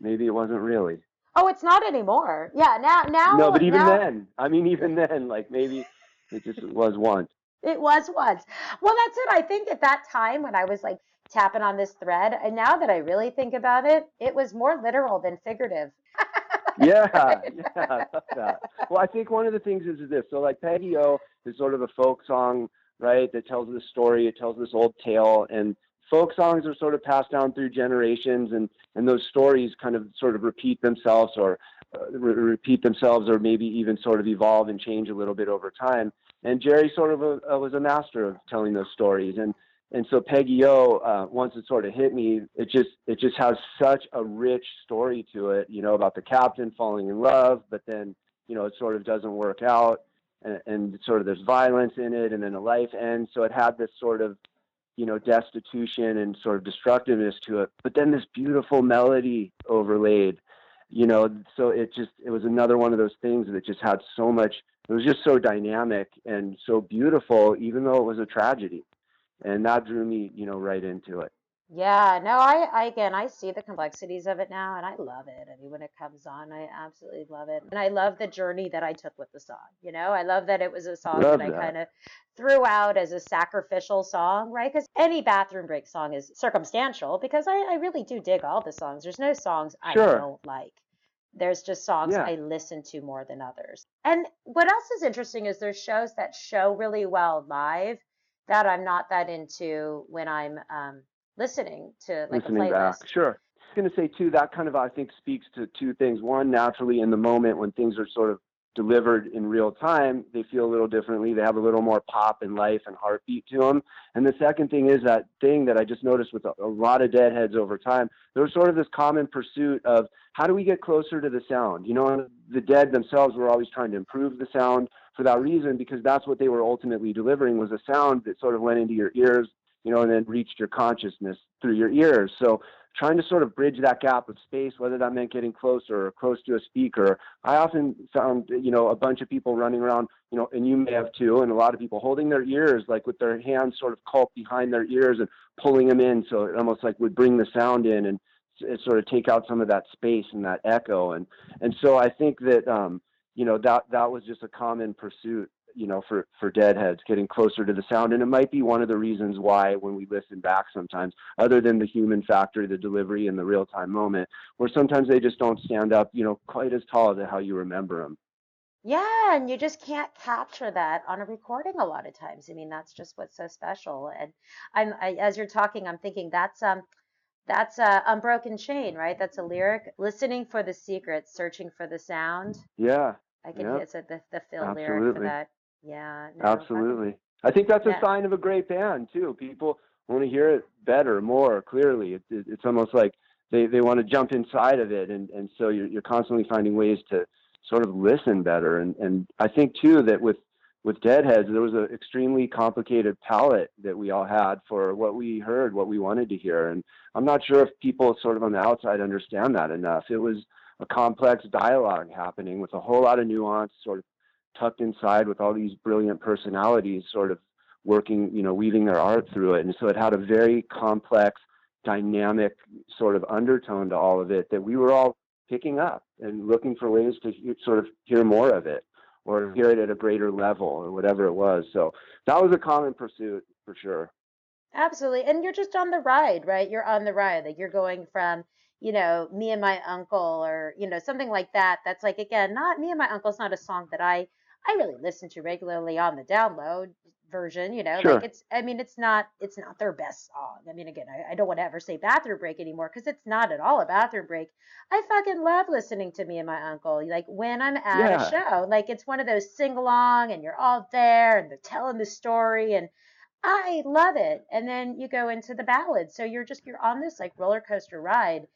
maybe it wasn't really. Oh, it's not anymore. Yeah, now now. No, but even now, then, I mean, even then, like maybe it just was once. It was once. Well, that's it. I think at that time when I was like tapping on this thread, and now that I really think about it, it was more literal than figurative. yeah, yeah, I. Well, I think one of the things is, is this. So, like Peggy O is sort of a folk song, right? That tells this story. It tells this old tale, and folk songs are sort of passed down through generations and, and those stories kind of sort of repeat themselves or uh, re- repeat themselves or maybe even sort of evolve and change a little bit over time. And Jerry sort of a, uh, was a master of telling those stories. And, and so Peggy O, uh, once it sort of hit me, it just, it just has such a rich story to it, you know, about the captain falling in love, but then, you know, it sort of doesn't work out and, and sort of there's violence in it and then a life ends. So it had this sort of you know, destitution and sort of destructiveness to it, but then this beautiful melody overlaid, you know, so it just, it was another one of those things that just had so much, it was just so dynamic and so beautiful, even though it was a tragedy. And that drew me, you know, right into it. Yeah, no, I, I again, I see the complexities of it now, and I love it. I mean, when it comes on, I absolutely love it, and I love the journey that I took with the song. You know, I love that it was a song that, that. I kind of threw out as a sacrificial song, right? Because any bathroom break song is circumstantial. Because I, I really do dig all the songs. There's no songs I Sure. don't like. There's just songs Yeah. I listen to more than others. And what else is interesting is there's shows that show really well live that I'm not that into when I'm um, listening to like listening a playlist. back. Sure. I was going to say too that kind of I think speaks to two things. One, naturally in the moment when things are sort of delivered in real time, they feel a little differently. They have a little more pop and life and heartbeat to them. And the second thing is that thing that I just noticed with a, a lot of deadheads over time. There was sort of this common pursuit of how do we get closer to the sound? You know, the dead themselves were always trying to improve the sound for that reason because that's what they were ultimately delivering was a sound that sort of went into your ears, you know, and then reached your consciousness through your ears. So trying to sort of bridge that gap of space, whether that meant getting closer or close to a speaker. I often found, you know, a bunch of people running around, you know, and you may have too, and a lot of people holding their ears, like with their hands sort of cupped behind their ears and pulling them in. So it almost like would bring the sound in and sort of take out some of that space and that echo. And, and so I think that, um, you know, that, that was just a common pursuit you know, for, for deadheads, getting closer to the sound. And it might be one of the reasons why when we listen back sometimes, other than the human factor, the delivery and the real time moment, where sometimes they just don't stand up, you know, quite as tall as how you remember them. Yeah, and you just can't capture that on a recording a lot of times. I mean, that's just what's so special. And I'm I, as you're talking, I'm thinking that's um that's a unbroken chain, right? That's a lyric. Listening for the secrets, searching for the sound. Yeah. I can yep. it's a, the the fill lyric for that. Yeah. No, Absolutely. I think that's a yeah. sign of a great band too. People want to hear it better, more clearly. It, it, it's almost like they, they want to jump inside of it, and and so you're you're constantly finding ways to sort of listen better. And and I think too that with with Deadheads, there was an extremely complicated palette that we all had for what we heard, what we wanted to hear. And I'm not sure if people sort of on the outside understand that enough. It was a complex dialogue happening with a whole lot of nuance, sort of tucked inside with all these brilliant personalities sort of working, you know, weaving their art through it. And so it had a very complex, dynamic sort of undertone to all of it that we were all picking up and looking for ways to sort of hear more of it or hear it at a greater level or whatever it was. So that was a common pursuit for sure. Absolutely. And you're just on the ride, right? You're on the ride. Like you're going from you know, me and my uncle or, you know, something like that. That's like, again, not me and my uncle's not a song that I I really listen to regularly on the download version, you know, sure. like it's, I mean, it's not, it's not their best song. I mean, again, I, I don't want to ever say bathroom break anymore because it's not at all a bathroom break. I fucking love listening to me and my uncle. Like when I'm at yeah. a show, like it's one of those sing along and you're all there and they're telling the story and I love it. And then you go into the ballad. So you're just, you're on this like roller coaster ride.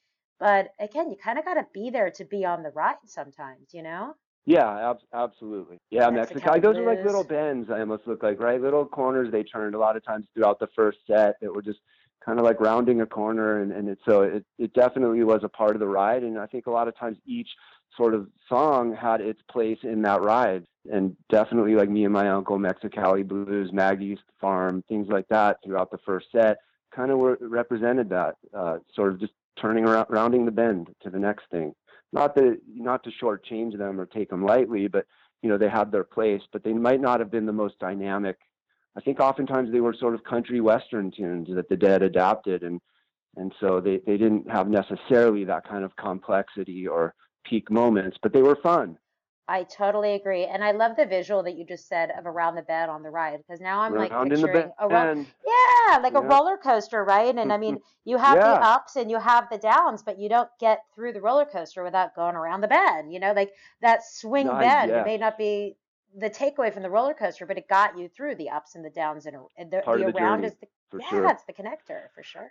But again, you kind of got to be there to be on the ride sometimes, you know? Yeah, ab- absolutely. Yeah, Mexico. Those are like little bends. I almost look like right, little corners they turned a lot of times throughout the first set that were just kind of like rounding a corner, and and it, so it it definitely was a part of the ride. And I think a lot of times each sort of song had its place in that ride, and definitely like me and my uncle, Mexicali Blues, Maggie's Farm, things like that throughout the first set, kind of were represented that uh, sort of just turning around, rounding the bend to the next thing not to not to shortchange them or take them lightly, but you know they had their place, but they might not have been the most dynamic. I think oftentimes they were sort of country western tunes that the Dead adapted, and and so they they didn't have necessarily that kind of complexity or peak moments, but they were fun. I totally agree, and I love the visual that you just said of around the bed on the ride because now I'm like picturing a ro- yeah, like yeah. a roller coaster, right? And I mean, you have yeah. the ups and you have the downs, but you don't get through the roller coaster without going around the bed. You know, like that swing Not bend. It may not be the takeaway from the roller coaster, but it got you through the ups and the downs and, uh, the, Part the, the around journey, is the yeah, sure. it's the connector for sure.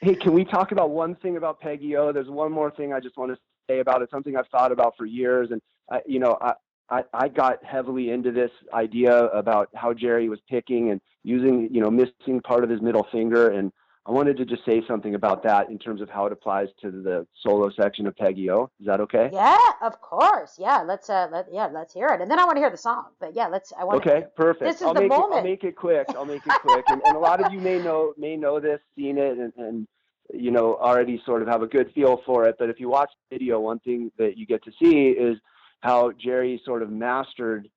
Hey, can we talk about one thing about Peggy O? There's one more thing I just want to say about it. Something I've thought about for years, and I, you know, I, I, I got heavily into this idea about how Jerry was picking and using, you know, missing part of his middle finger. And I wanted to just say something about that in terms of how it applies to the solo section of Peggy O. Is that okay? Yeah, of course. Yeah, let's uh, let yeah, let's hear it, and then I want to hear the song. But yeah, let's. I want. Okay, perfect. This is I'll the make moment. It, I'll make it quick. I'll make it quick. and, and a lot of you may know may know this, seen it, and, and you know already sort of have a good feel for it. But if you watch the video, one thing that you get to see is how Jerry sort of mastered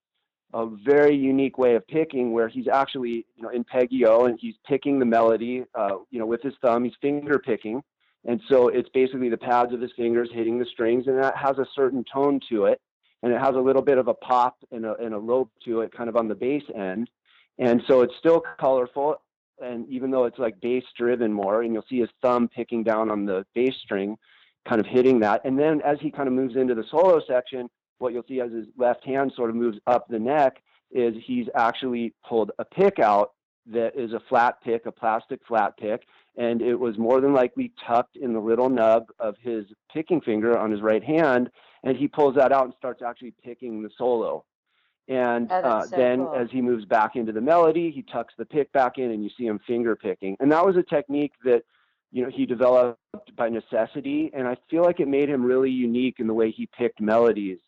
a very unique way of picking where he's actually, you know, in Peggy O and he's picking the melody, uh, you know, with his thumb, he's finger picking. And so it's basically the pads of his fingers hitting the strings and that has a certain tone to it. And it has a little bit of a pop and a, and a lobe to it kind of on the bass end. And so it's still colorful. And even though it's like bass driven more, and you'll see his thumb picking down on the bass string, kind of hitting that. And then as he kind of moves into the solo section, what you'll see as his left hand sort of moves up the neck is he's actually pulled a pick out that is a flat pick, a plastic flat pick, and it was more than likely tucked in the little nub of his picking finger on his right hand, and he pulls that out and starts actually picking the solo. And Oh, uh, so then cool. as he moves back into the melody, he tucks the pick back in, and you see him finger picking. And that was a technique that you know he developed by necessity, and I feel like it made him really unique in the way he picked melodies.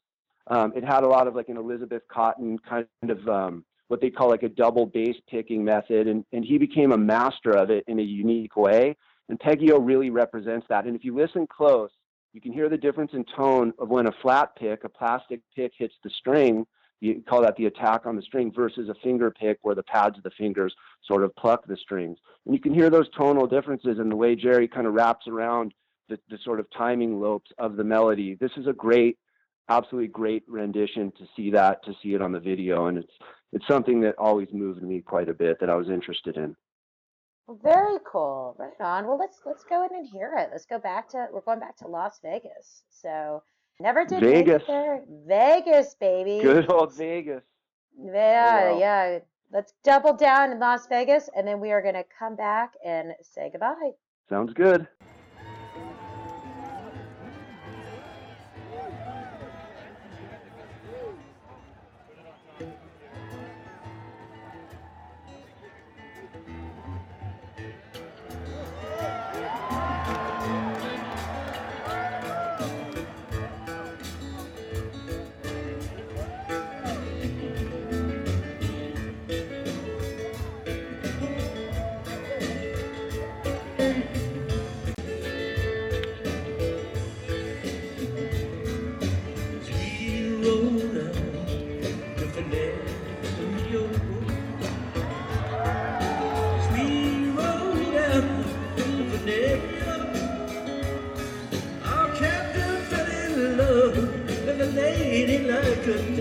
Um, it had a lot of like an Elizabeth Cotten kind of um, what they call like a double bass picking method, and, and he became a master of it in a unique way. And Peggy O really represents that. And if you listen close, you can hear the difference in tone of when a flat pick, a plastic pick, hits the string. You call that the attack on the string versus a finger pick where the pads of the fingers sort of pluck the strings. And you can hear those tonal differences in the way Jerry kind of wraps around the, the sort of timing lopes of the melody. This is a great, absolutely great rendition to see that, to see it on the video. And it's, it's something that always moved me quite a bit that I was interested in. Well, very cool. Right on. Well, let's let's go in and hear it. Let's go back to we're going back to Las Vegas. So never did Vegas. Vegas, baby. Good old Vegas. Yeah, wow. yeah. Let's double down in Las Vegas, and then we are going to come back and say goodbye. Sounds good. Will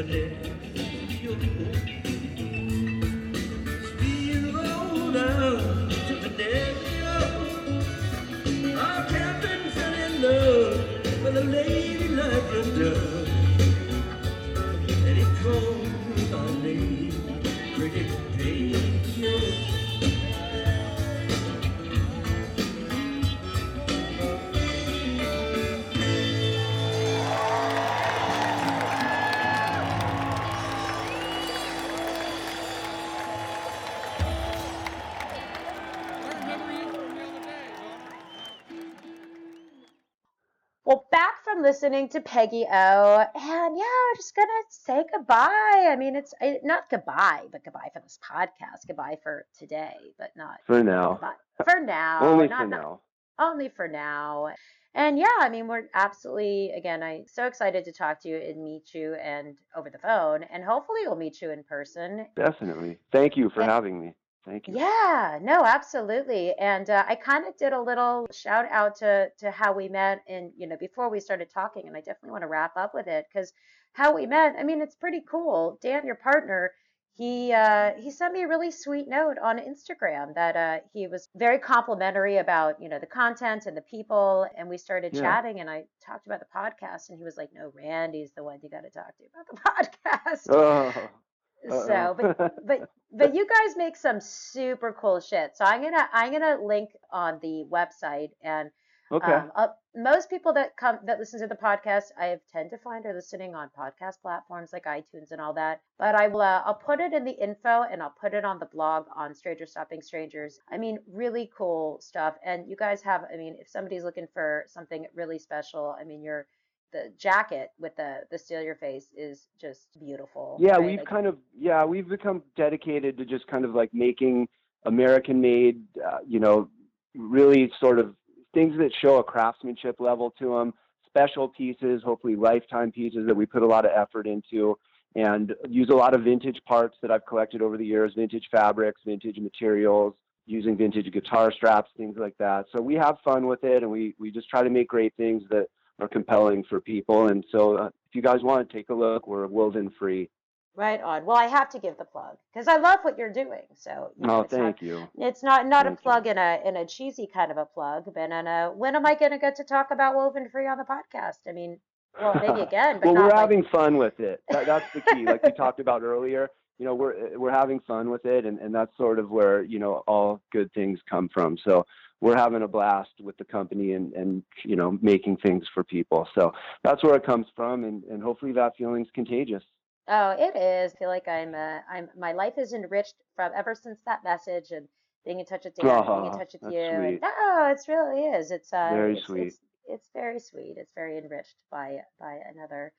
Pretty listening to Peggy O, and yeah, we're just gonna say goodbye. I mean, it's eh, not goodbye, but goodbye for this podcast. Goodbye for today, but not For now. goodbye for now. Only not, for not- now. only for now. And yeah, I mean, we're absolutely again. I'm so excited to talk to you and meet you, and over the phone, and hopefully we'll meet you in person. Definitely. Thank you for Yeah. having me. Thank you. Yeah, no, absolutely. And uh, I kind of did a little shout out to to how we met, and you know, before we started talking, and I definitely want to wrap up with it because how we met. I mean, it's pretty cool. Dan, your partner, he uh, he sent me a really sweet note on Instagram that uh, he was very complimentary about you know the content and the people, and we started Yeah. chatting, and I talked about the podcast, and he was like, "No, Randy's the one you got to talk to about the podcast." Oh, So, but but but you guys make some super cool shit. So I'm gonna I'm gonna link on the website and okay. um, uh, most people that come that listen to the podcast I have tend to find are listening on podcast platforms like iTunes and all that. But I will uh, I'll put it in the info and I'll put it on the blog on Stranger Stopping Strangers. I mean, really cool stuff. And you guys have I mean, if somebody's looking for something really special, I mean, your the jacket with the the steal your face is just beautiful. yeah, right? we've Like, kind of yeah we've become dedicated to just kind of like making American made, uh, you know, really sort of things that show a craftsmanship level to them. Special pieces, hopefully lifetime pieces that we put a lot of effort into, and use a lot of vintage parts that I've collected over the years, vintage fabrics, vintage materials, using vintage guitar straps, things like that. So we have fun with it, and we we just try to make great things that are compelling for people. And so, uh, if you guys want to take a look, we're Woven Free. Right on. Well, I have to give the plug because I love what you're doing. So you know, Oh, it's not thank you. it's not not a Thank you. plug in a in a cheesy kind of a plug, but in a when am I going to get to talk about Woven Free on the podcast? I mean, well, maybe again, but well, we're like, having fun with it. That, that's the key. like we talked about earlier, you know, we're we're having fun with it, and and that's sort of where you know all good things come from. So we're having a blast with the company and and you know making things for people. So that's where it comes from, and and hopefully that feeling's contagious. Oh, it is. I feel like I'm uh, I'm my life is enriched from ever since that message and being in touch with Dan, being in touch with you. And, no, it's really is. It's uh, Very it's, sweet. It's, it's very sweet. It's very enriched by by another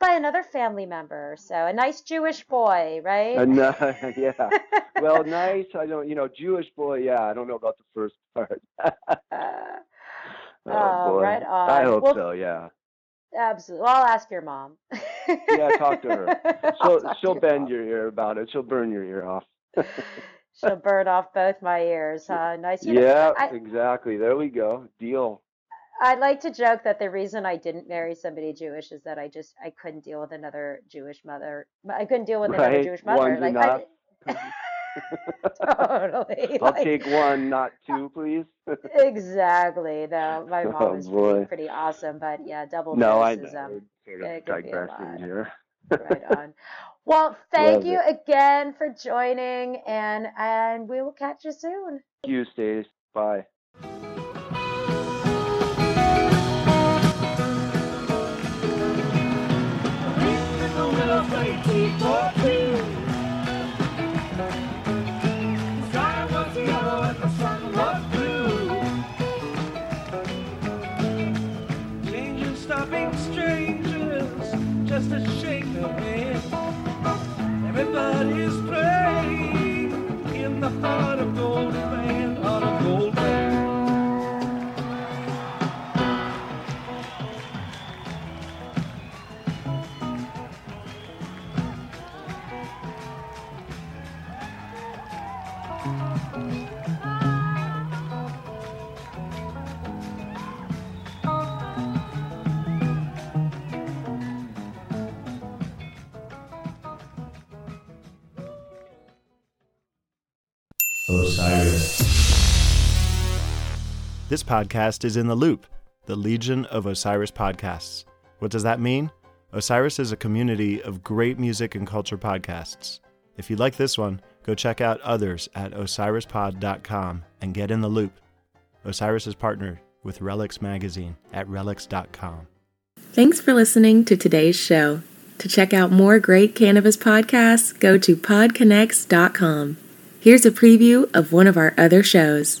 by another family member. So a nice Jewish boy, right? Uh, yeah. Well, nice. I don't, you know, Jewish boy. Yeah, I don't know about the first part. Uh, oh, boy. right I hope Well, so. Yeah. absolutely. Well, I'll ask your mom. Yeah, talk to her. She'll to she'll your bend mom. your ear about it. She'll burn your ear off. She'll burn off both my ears. Huh? Nice. You know, yeah, I- exactly. There we go. Deal. I like to joke that the reason I didn't marry somebody Jewish is that I just I couldn't deal with another Jewish mother. I couldn't deal with another Right, Jewish mother. one's like enough. I, totally. I'll like- take one, not two, please. exactly. No, my mom Oh, is pretty, pretty awesome, but yeah, double no, I dose is um, sort of could be a digressing here. right on. Well, thank Love you again for joining, and and we will catch you soon. Thank you, Stace. Bye. Playing This podcast is in the loop, the Legion of Osiris podcasts. What does that mean? Osiris is a community of great music and culture podcasts. If you like this one, go check out others at osirispod.com and get in the loop. Osiris is partnered with Relix Magazine at relix.com. Thanks for listening to today's show. To check out more great cannabis podcasts, go to podconnects.com. Here's a preview of one of our other shows.